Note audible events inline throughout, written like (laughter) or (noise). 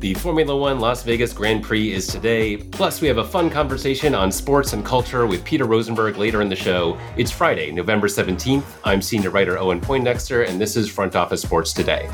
The Formula One Las Vegas Grand Prix is today. Plus, we have a fun conversation on sports and culture with Peter Rosenberg later in the show. It's Friday, November 17th. I'm senior writer Owen Poindexter, and this is Front Office Sports Today.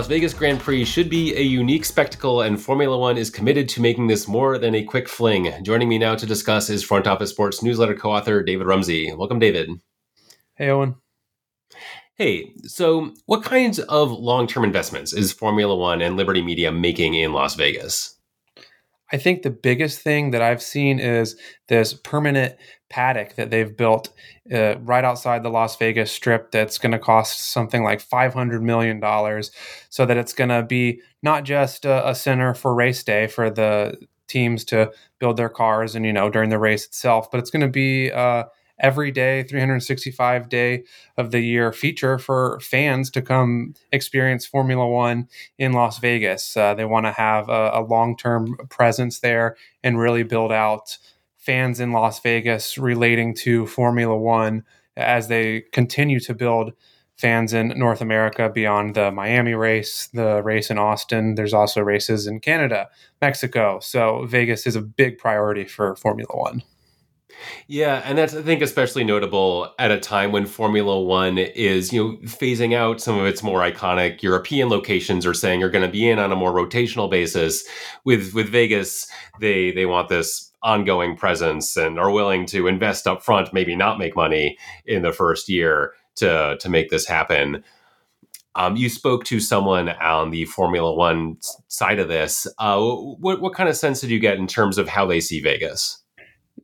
Las Vegas Grand Prix should be a unique spectacle, and Formula One is committed to making this more than a quick fling. Joining me now to discuss is Front Office Sports newsletter co author David Rumsey. Welcome, David. Hey, Owen. Hey, so what kinds of long term investments is Formula One and Liberty Media making in Las Vegas? I think the biggest thing that I've seen is this permanent paddock that they've built uh, right outside the Las Vegas Strip that's going to cost something like $500 million so that it's going to be not just a, a, center for race day for the teams to build their cars and, you know, during the race itself, but it's going to be uh, every day, 365 day of the year feature for fans to come experience Formula One in Las Vegas. Uh, they want to have a, a long term presence there and really build out fans in Las Vegas relating to Formula One as they continue to build fans in North America beyond the Miami race, the race in Austin. There's also races in Canada, Mexico. So Vegas is a big priority for Formula One. Yeah, and that's I think especially notable at a time when Formula One is you know phasing out some of its more iconic European locations or saying you're going to be in on a more rotational basis. With with Vegas, they they want this ongoing presence and are willing to invest up front, maybe not make money in the first year to to make this happen. Um, you spoke to someone on the Formula One side of this. Uh, what what kind of sense did you get in terms of how they see Vegas?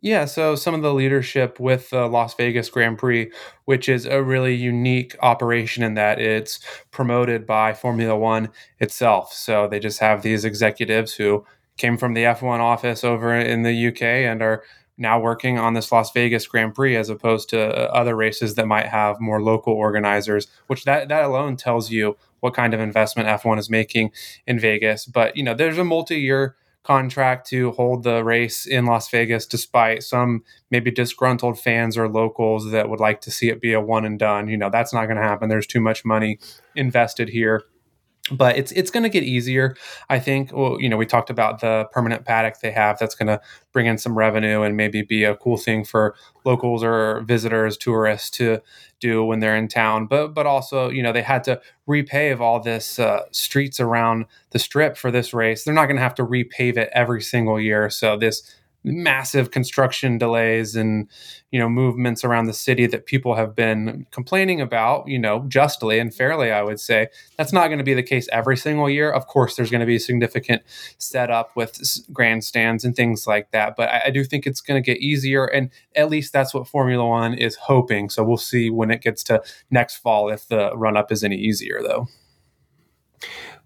Yeah, so some of the leadership with the Las Vegas Grand Prix, which is a really unique operation in that it's promoted by Formula One itself. So they just have these executives who came from the F1 office over in the UK and are now working on this Las Vegas Grand Prix as opposed to uh, other races that might have more local organizers, which that, that alone tells you what kind of investment F1 is making in Vegas. But, you know, there's a multi year contract to hold the race in Las Vegas, despite some maybe disgruntled fans or locals that would like to see it be a one and done. You know, that's not going to happen. There's too much money invested here but it's it's going to get easier i think. Well you know we talked about the permanent paddock they have that's going to bring in some revenue and maybe be a cool thing for locals or visitors tourists to do when they're in town. But but also you know they had to repave all this uh, streets around the strip for this race. They're not going to have to repave it every single year. So this massive construction delays and you know movements around the city that people have been complaining about you know justly and fairly i would say. That's not going to be the case every single year. Of course there's going to be significant setup with grandstands and things like that but i, I do think it's going to get easier and at least that's what formula one is hoping so we'll see when it gets to next fall if the run up is any easier though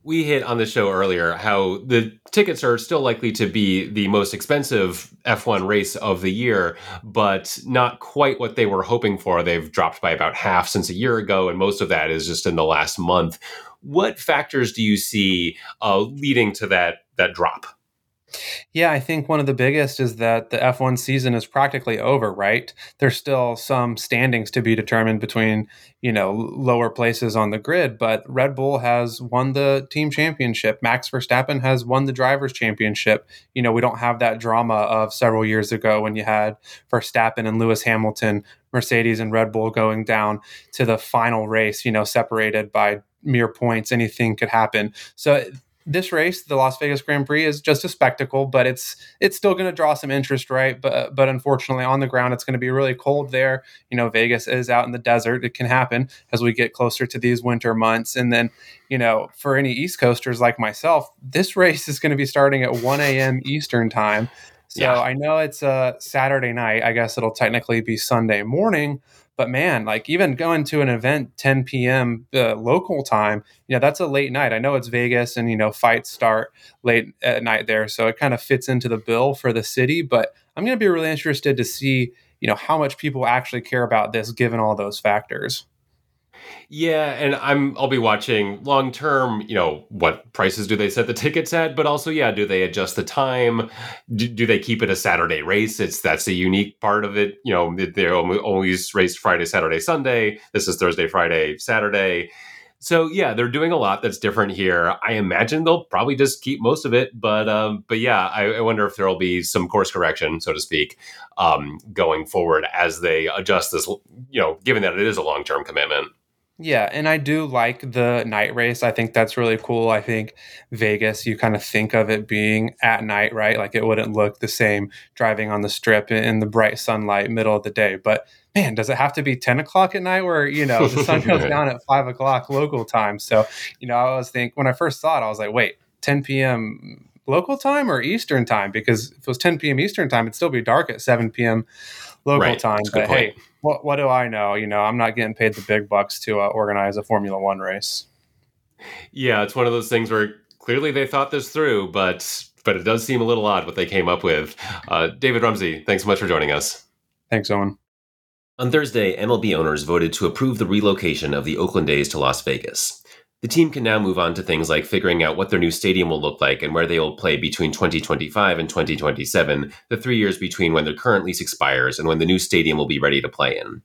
we hit on the show earlier how the tickets are still likely to be the most expensive F1 race of the year, but not quite what they were hoping for. They've dropped by about half since a year ago, and most of that is just in the last month. What factors do you see uh, leading to that that drop? Yeah, I think one of the biggest is that the F1 season is practically over, right? There's still some standings to be determined between, you know, lower places on the grid, but Red Bull has won the team championship. Max Verstappen has won the drivers championship. You know, we don't have that drama of several years ago when you had Verstappen and Lewis Hamilton, Mercedes and Red Bull going down to the final race, you know, separated by mere points. Anything could happen. So this race, the Las Vegas Grand Prix, is just a spectacle, but it's it's still going to draw some interest, right? But but unfortunately, on the ground, it's going to be really cold there. You know, Vegas is out in the desert. It can happen as we get closer to these winter months, and then you know, for any East Coasters like myself, this (laughs) race is going to be starting at 1 a.m. Eastern time. So yeah. I know it's a Saturday night. I guess it'll technically be Sunday morning, but man, like even going to an event 10 p.m. Uh, local time, you know, that's a late night. I know it's Vegas and, you know, fights start late at night there. So it kind of fits into the bill for the city. But I'm going to be really interested to see, you know, how much people actually care about this given all those factors. Yeah, and I'm I'll be watching long term. You know, what prices do they set the tickets at? But also, yeah, do they adjust the time? Do, do they keep it a Saturday race? It's that's a unique part of it. You know, they always race Friday, Saturday, Sunday. This is Thursday, Friday, Saturday. So yeah, they're doing a lot that's different here. I imagine they'll probably just keep most of it, but um, but yeah, I, I wonder if there will be some course correction, so to speak, um, going forward as they adjust this. You know, given that it is a long term commitment. Yeah, and I do like the night race. I think that's really cool. I think Vegas, you kind of think of it being at night, right? Like it wouldn't look the same driving on the strip in the bright sunlight, middle of the day. But man, does it have to be 10 o'clock at night where, you know, the (laughs) sun goes down at five o'clock local time? So, you know, I always think when I first saw it, I was like, wait, 10 p.m. local time or Eastern time? Because if it was 10 p.m. Eastern time, it'd still be dark at 7 p.m. local right. time. But hey, what what do I know? You know, I'm not getting paid the big bucks to uh, organize a Formula One race. Yeah, it's one of those things where clearly they thought this through, but but it does seem a little odd what they came up with. Uh, David Rumsey, thanks so much for joining us. Thanks, Owen. On Thursday, MLB owners voted to approve the relocation of the Oakland A's to Las Vegas. The team can now move on to things like figuring out what their new stadium will look like and where they will play between 2025 and 2027, the three years between when their current lease expires and when the new stadium will be ready to play in.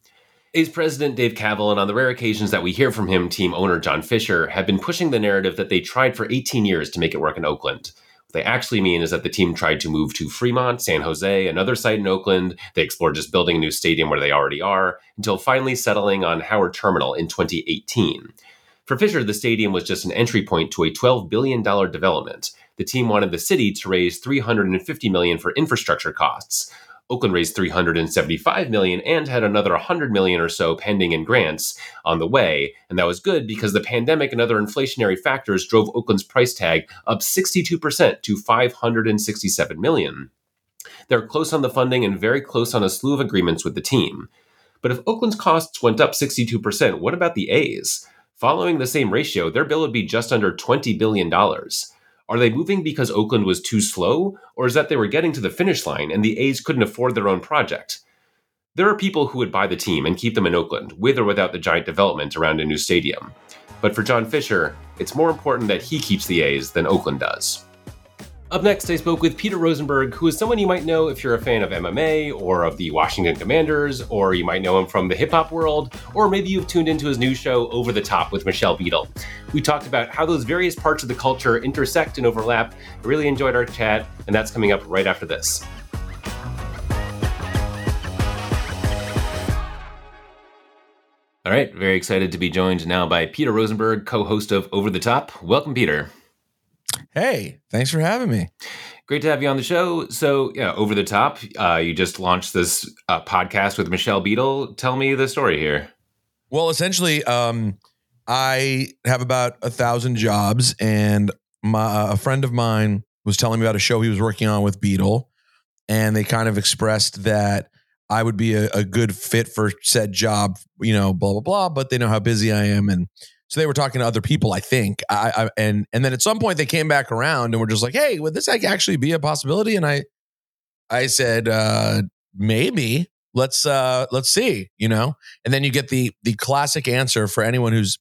A's president Dave Kaval, and on the rare occasions that we hear from him, team owner John Fisher, have been pushing the narrative that they tried for 18 years to make it work in Oakland. What they actually mean is that the team tried to move to Fremont, San Jose, another site in Oakland. They explored just building a new stadium where they already are, until finally settling on Howard Terminal in 2018. For Fisher, the stadium was just an entry point to a $12 billion development. The team wanted the city to raise 350 million for infrastructure costs. Oakland raised 375 million and had another 100 million or so pending in grants on the way, and that was good because the pandemic and other inflationary factors drove Oakland's price tag up 62% to 567 million. They're close on the funding and very close on a slew of agreements with the team. But if Oakland's costs went up 62%, what about the A's? Following the same ratio, their bill would be just under $20 billion. Are they moving because Oakland was too slow, or is that they were getting to the finish line and the A's couldn't afford their own project? There are people who would buy the team and keep them in Oakland, with or without the giant development around a new stadium. But for John Fisher, it's more important that he keeps the A's than Oakland does. Up next, I spoke with Peter Rosenberg, who is someone you might know if you're a fan of MMA or of the Washington Commanders, or you might know him from the hip hop world, or maybe you've tuned into his new show, Over the Top, with Michelle Beadle. We talked about how those various parts of the culture intersect and overlap. I really enjoyed our chat, and that's coming up right after this. All right, very excited to be joined now by Peter Rosenberg, co host of Over the Top. Welcome, Peter. Hey, thanks for having me. Great to have you on the show. So, yeah, over the top, uh, you just launched this uh, podcast with Michelle Beadle. Tell me the story here. Well, essentially, um, I have about a thousand jobs, and my a friend of mine was telling me about a show he was working on with Beadle, and they kind of expressed that I would be a, a good fit for said job. You know, blah blah blah. But they know how busy I am, and so they were talking to other people, I think. I, I, and and then at some point they came back around and were just like, "Hey, would this actually be a possibility?" And I I said, uh, "Maybe. Let's uh, let's see." You know. And then you get the the classic answer for anyone who's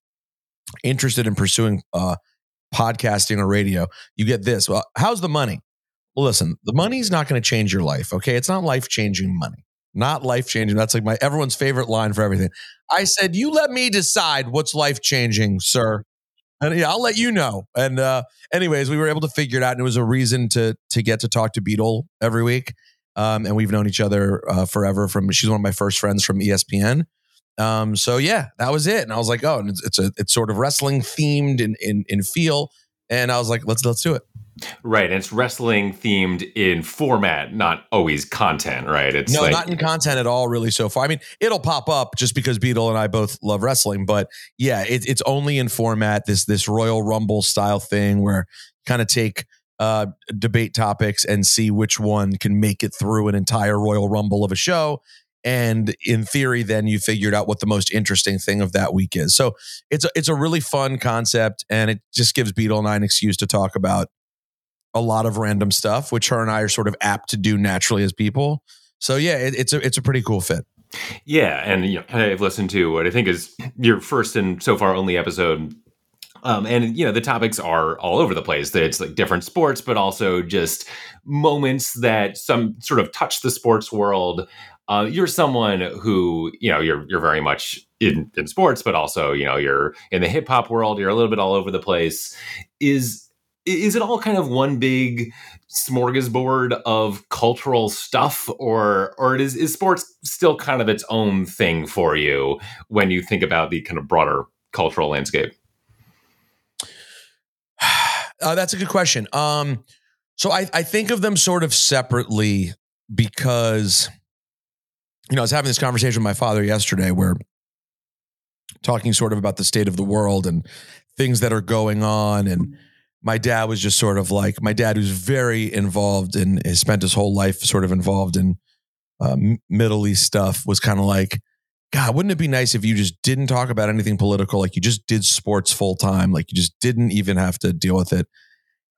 interested in pursuing uh, podcasting or radio. You get this. Well, how's the money? Well, listen, the money's not going to change your life. Okay, it's not life changing money not life changing. That's like my everyone's favorite line for everything. I said, "You let me decide what's life changing, sir." And yeah, I'll let you know. And uh, anyways, we were able to figure it out, and it was a reason to to get to talk to Beadle every week. Um, and we've known each other uh, forever. From she's one of my first friends from ESPN. Um, so yeah, that was it. And I was like, oh, it's, it's a it's sort of wrestling themed in in in feel. And I was like, let's let's do it. Right, and it's wrestling themed in format, not always content. Right? It's no, like- not in content at all. Really, so far. I mean, it'll pop up just because Beadle and I both love wrestling, but yeah, it, it's only in format. This this Royal Rumble style thing where kind of take uh, debate topics and see which one can make it through an entire Royal Rumble of a show. And in theory, then you figured out what the most interesting thing of that week is. So it's a, it's a really fun concept, and it just gives Beadle and I an excuse to talk about a lot of random stuff, which her and I are sort of apt to do naturally as people. So yeah, it, it's a it's a pretty cool fit. Yeah, and you know, I've listened to what I think is your first and so far only episode. Um, and you know the topics are all over the place. It's like different sports, but also just moments that some sort of touch the sports world. Uh, you're someone who you know you're you're very much in, in sports, but also you know you're in the hip hop world. You're a little bit all over the place. Is is it all kind of one big smorgasbord of cultural stuff or or is, is sports still kind of its own thing for you when you think about the kind of broader cultural landscape? (sighs) Uh, that's a good question. Um so I, I think of them sort of separately because you know i was having this conversation with my father yesterday where talking sort of about the state of the world and things that are going on and my dad was just sort of like my dad who's very involved and has spent his whole life sort of involved in uh, middle east stuff was kind of like god wouldn't it be nice if you just didn't talk about anything political? Like you just did sports full time. Like you just didn't even have to deal with it.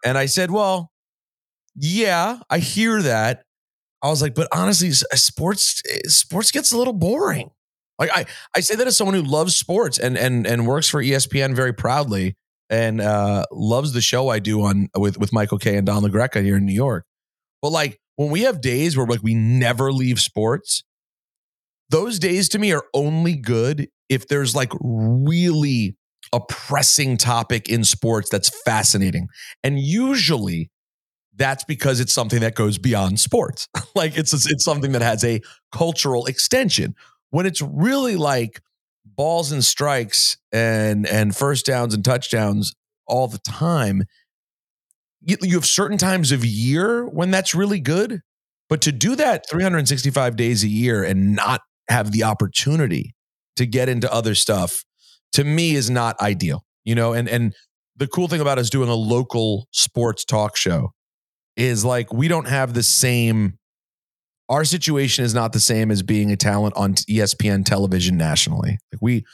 And i said well yeah i hear that. I was like but honestly sports sports gets a little boring. Like i i say that as someone who loves sports and and and works for espn very proudly and uh, loves the show I do on with with Michael Kay and Don LaGreca here in New York. But like when we have days where like we never leave sports, those days to me are only good if there's like really a pressing topic in sports that's fascinating. And usually that's because it's something that goes beyond sports. (laughs) like it's it's something that has a cultural extension. When it's really like balls and strikes and and first downs and touchdowns all the time. You, you have certain times of year when that's really good, but to do that 365 days a year and not have the opportunity to get into other stuff to me is not ideal. You know, and and the cool thing about us doing a local sports talk show is like we don't have the same our situation is not the same as being a talent on ESPN television nationally. Like we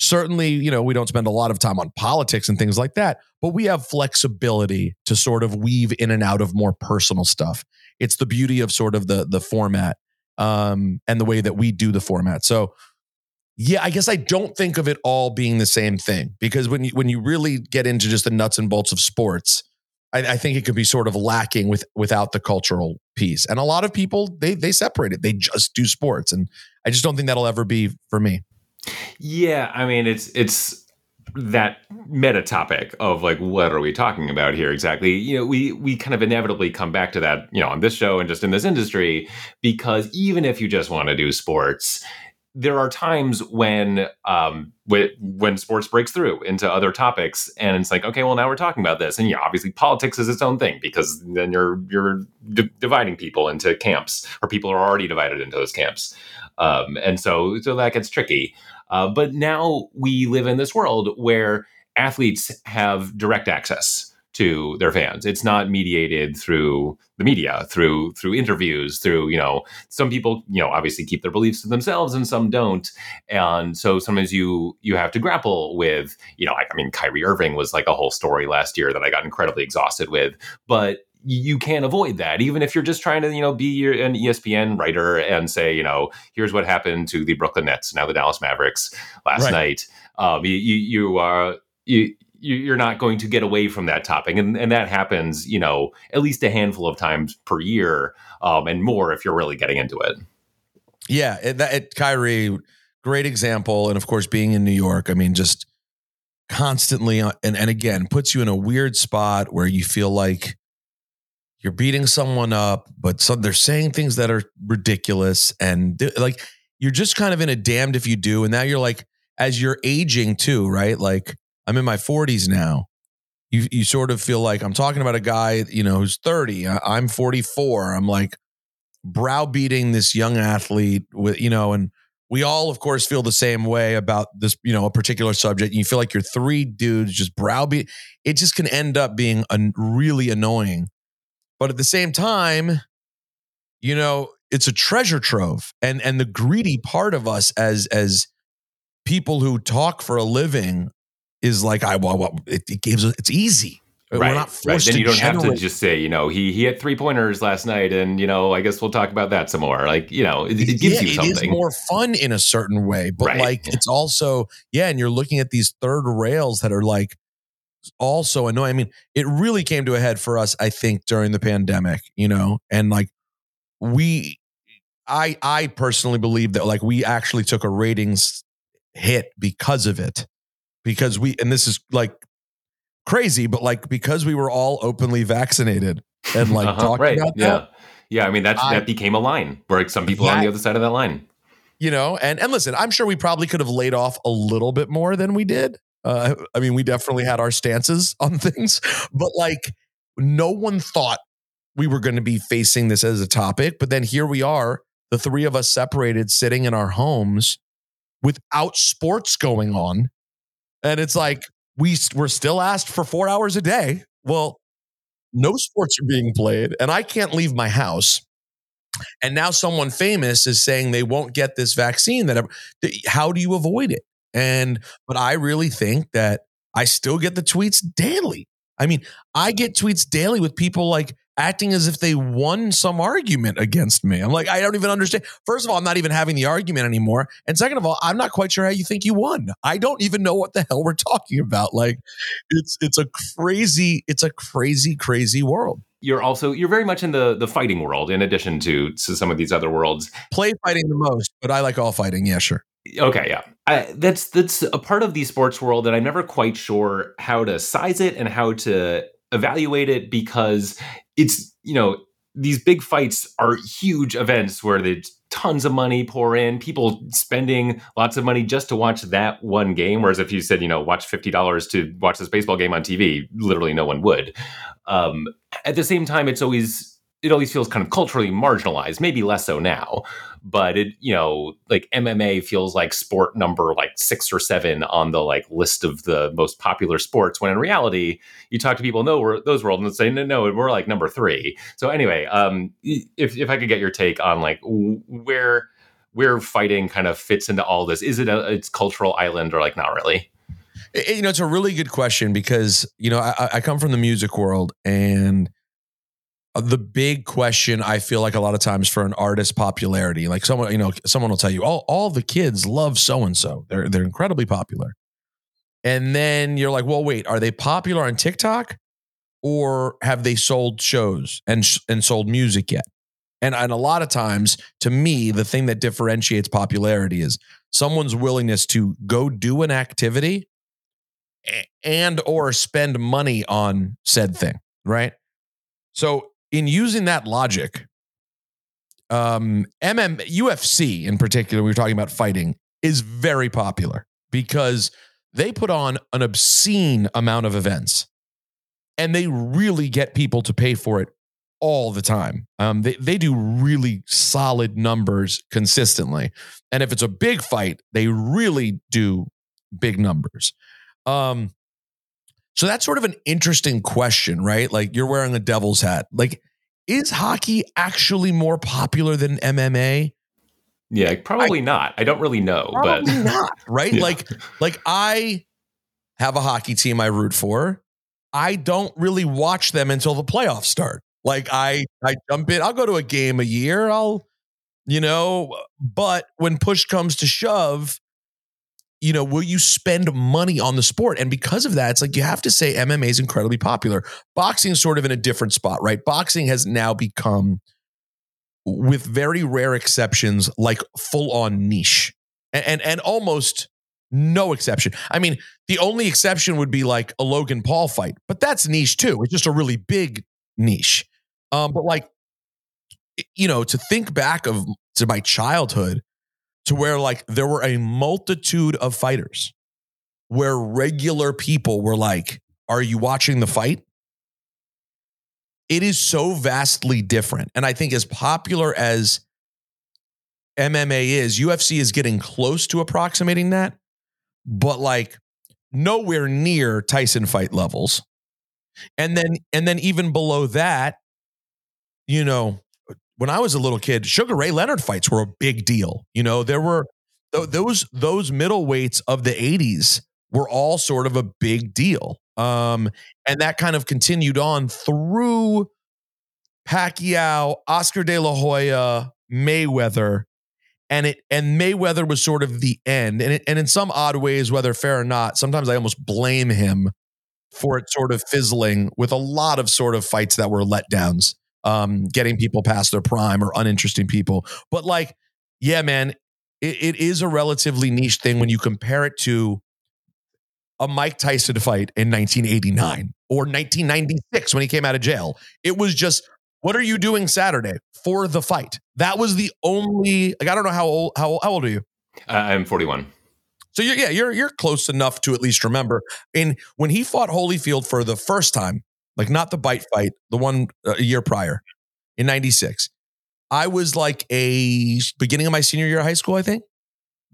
certainly, you know, we don't spend a lot of time on politics and things like that, but we have flexibility to sort of weave in and out of more personal stuff. It's the beauty of sort of the the format um, and the way that we do the format. So, yeah, I guess I don't think of it all being the same thing because when you when you really get into just the nuts and bolts of sports, I, I, think it could be sort of lacking with without the cultural piece. And a lot of people they they separate it. They just do sports, and I just don't think that'll ever be for me. Yeah, I mean it's it's that meta topic of like what are we talking about here exactly you know we we kind of inevitably come back to that you know on this show and just in this industry because even if you just want to do sports there are times when um when sports breaks through into other topics and it's like okay well now we're talking about this. And yeah obviously politics is its own thing because then you're you're d- dividing people into camps or people are already divided into those camps. Um and so so that gets tricky. Uh, but now we live in this world where athletes have direct access to their fans. It's not mediated through the media, through through interviews, through you know some people you know obviously keep their beliefs to themselves and some don't, and so sometimes you you have to grapple with you know I, I mean Kyrie Irving was like a whole story last year that I got incredibly exhausted with, but you can't avoid that even if you're just trying to you know be an espn writer and say you know here's what happened to the brooklyn nets now the dallas mavericks last right. night um, you, you, you are you you're not going to get away from that topic. And, and that happens you know at least a handful of times per year um, and more if you're really getting into it. Yeah it, that, it, kyrie great example. And of course being in new york i mean just constantly and, and again puts you in a weird spot where you feel like you're beating someone up but some, they're saying things that are ridiculous and like you're just kind of in a damned if you do. And now you're like as you're aging too right? Like I'm in my 40s now. You you sort of feel like I'm talking about a guy, you know, who's 30. I'm 44. I'm like browbeating this young athlete with, you know, and we all, of course, feel the same way about this, you know, a particular subject. You feel like you're three dudes just browbeat. It just can end up being really annoying. But at the same time, you know, it's a treasure trove, and and the greedy part of us as as people who talk for a living is like I well, well it, it gives it's easy. We're right, not forced right. Then to you don't have to just say, you know, he he hit three pointers last night, and you know, I guess we'll talk about that some more. Like, you know, it, it gives yeah, you It is something. more fun in a certain way, but Right. like it's also yeah, and you're looking at these third rails that are like also annoying. I mean, it really came to a head for us, I think, during the pandemic, you know, and like we, I, I personally believe that like we actually took a ratings hit because of it, because we, and this is like crazy, but like because we were all openly vaccinated and like Uh-huh, talking right. about yeah. that. Yeah, I mean that I- that became a line where some people on the other side of that line. you know and and listen i'm sure we probably could have laid off a little bit more than we did uh, i mean we definitely had our stances (laughs) on things but like no one thought we were going to be facing this as a topic but then here we are the three of us separated sitting in our homes without sports going on and it's like we we're still asked for four hours a day. Well no sports are being played and i can't leave my house. And now someone famous is saying they won't get this vaccine that how do you avoid it? And but i really think that i still get the tweets daily. I mean i get tweets daily with people like acting as if they won some argument against me. I'm like i don't even understand. First of all i'm not even having the argument anymore. And second of all i'm not quite sure how you think you won. I don't even know what the hell we're talking about. Like it's it's a crazy it's a crazy crazy world. You're also you're very much in the the fighting world in addition to to some of these other worlds. play fighting the most but i like all fighting. Yeah sure. Okay, yeah. I, that's that's a part of the sports world that I'm never quite sure how to size it and how to evaluate it because it's you know these big fights are huge events where there's tons of money pour in, people spending lots of money just to watch that one game. Whereas if you said you know watch fifty dollars to watch this baseball game on TV, literally no one would. Um, at the same time, it's always it always feels kind of culturally marginalized. Maybe less so now, but it you know like MMA feels like sport number like six or seven on the like list of the most popular sports. When in reality, you talk to people in those world and say no, no, we're like number three. So anyway, um, if if I could get your take on like where where fighting kind of fits into all this, is it a it's cultural island or like not really? It- you know, it's a really good question because you know I, I come from the music world, and Uh, the big question I feel like a lot of times for an artist popularity, like someone you know, someone will tell you, all all the kids love so and so, they're they're incredibly popular, and then you're like, well, wait, are they popular on TikTok, or have they sold shows and and sold music yet? And and a lot of times, to me, the thing that differentiates popularity is someone's willingness to go do an activity and or spend money on said thing, right? So in using that logic, um, MM UFC in particular, we were talking about fighting, is very popular because they put on an obscene amount of events, and they really get people to pay for it all the time. Um, they they do really solid numbers consistently, and if it's a big fight, they really do big numbers. Um, so that's sort of an interesting question, right? Like you're wearing a devil's hat. Like, is hockey actually more popular than MMA? Yeah, probably not. I don't really know, but not, right? (laughs) Yeah. Like, like I have a hockey team I root for. I don't really watch them until the playoffs start. Like I, I jump in. I'll go to a game a year. I'll, you know, but when push comes to shove, you know, will you spend money on the sport? And because of that, it's like you have to say MMA is incredibly popular. Boxing is sort of in a different spot, right? Boxing has now become, with very rare exceptions, like full on niche and, and and almost no exception. I mean, the only exception would be like a Logan Paul fight, but that's niche too. It's just a really big niche. Um, but like, you know, to think back of to my childhood, to where like there were a multitude of fighters, where regular people were like, "Are you watching the fight?" It is so vastly different, and I think as popular as MMA is, UFC is getting close to approximating that, but like nowhere near Tyson fight levels. And then and then even below that, you know, when I was a little kid, Sugar Ray Leonard fights were a big deal. You know, there were th- those those middleweights of the 80s were all sort of a big deal. Um, and that kind of continued on through Pacquiao, Oscar De La Hoya, Mayweather, and it and Mayweather was sort of the end. And it, and in some odd ways, whether fair or not, sometimes I almost blame him for it sort of fizzling with a lot of sort of fights that were letdowns, um, getting people past their prime or uninteresting people. But like, yeah, man, it, it is a relatively niche thing when you compare it to a Mike Tyson fight in 1989 or 1996 when he came out of jail. It was just, what are you doing Saturday for the fight? That was the only. Like, I don't know how old. How, how old are you? Uh, I'm 41. So you're, yeah, you're you're close enough to at least remember. And when he fought Holyfield for the first time, like not the bite fight, the one uh, a year prior in '96, I was like a beginning of my senior year of high school. I think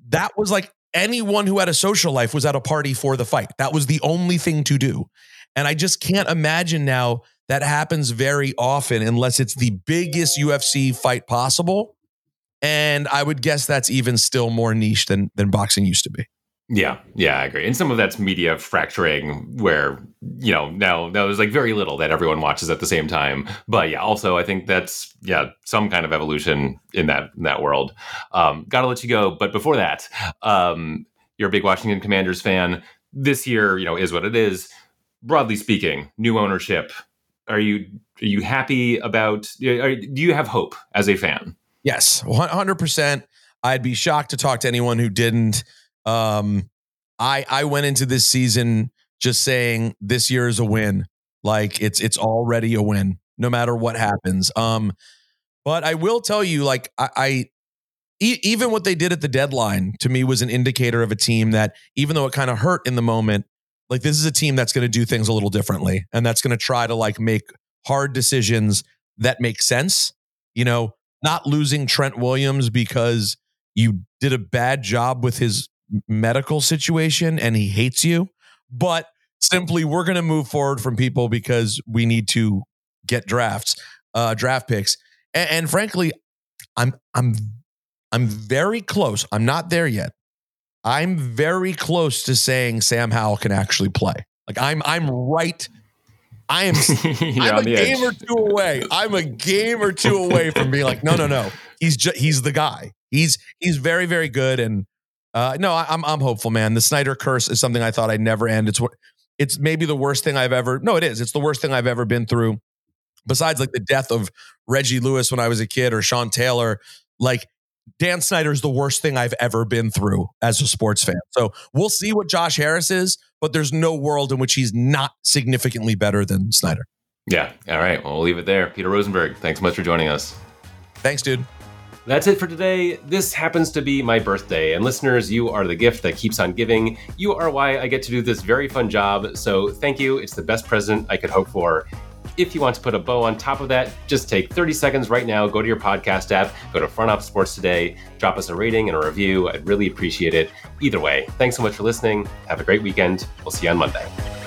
that was like anyone who had a social life was at a party for the fight. That was the only thing to do. And I just can't imagine now that happens very often unless it's the biggest UFC fight possible. And I would guess that's even still more niche than than boxing used to be. Yeah, yeah, I agree. And some of that's media fracturing where, you know, now, now there's like very little that everyone watches at the same time. But yeah, also I think that's yeah, some kind of evolution in that in that world. Um, gotta let you go. But before that, um, you're a big Washington Commanders fan. This year, you know, is what it is. Broadly speaking, new ownership. Are you are you happy about are, do you have hope as a fan? Yes, 100%. I'd be shocked to talk to anyone who didn't. Um, I I went into this season just saying this year is a win. Like it's it's already a win, no matter what happens. Um, but I will tell you, like I, even what they did at the deadline to me was an indicator of a team that, even though it kind of hurt in the moment, like this is a team that's going to do things a little differently, and that's going to try to like make hard decisions that make sense. You know, not losing Trent Williams because you did a bad job with his medical situation and he hates you, but simply we're going to move forward from people because we need to get drafts, uh, draft picks. And, and frankly, I'm I'm I'm very close. I'm not there yet. I'm very close to saying Sam Howell can actually play. Like I'm I'm right. I am (laughs) I'm a game edge. or two away. I'm a game or two away from being like, no, no, no. He's just he's the guy. He's he's very, very good. And uh, no, I, I'm I'm hopeful, man. The Snyder curse is something I thought I'd never end. It's it's maybe the worst thing I've ever. No, it is. It's the worst thing I've ever been through. Besides, like the death of Reggie Lewis when I was a kid, or Sean Taylor. Like Dan Snyder is the worst thing I've ever been through as a sports fan. So we'll see what Josh Harris is, but there's no world in which he's not significantly better than Snyder. Yeah. All right. Well, we'll leave it there. Peter Rosenberg, thanks so much for joining us. Thanks, dude. That's it for today. This happens to be my birthday, and listeners, you are the gift that keeps on giving. You are why I get to do this very fun job, so thank you. It's the best present I could hope for. If you want to put a bow on top of that, just take 30 seconds right now, go to your podcast app, go to Front Office Sports Today, drop us a rating and a review. I'd really appreciate it. Either way, thanks so much for listening. Have a great weekend. We'll see you on Monday.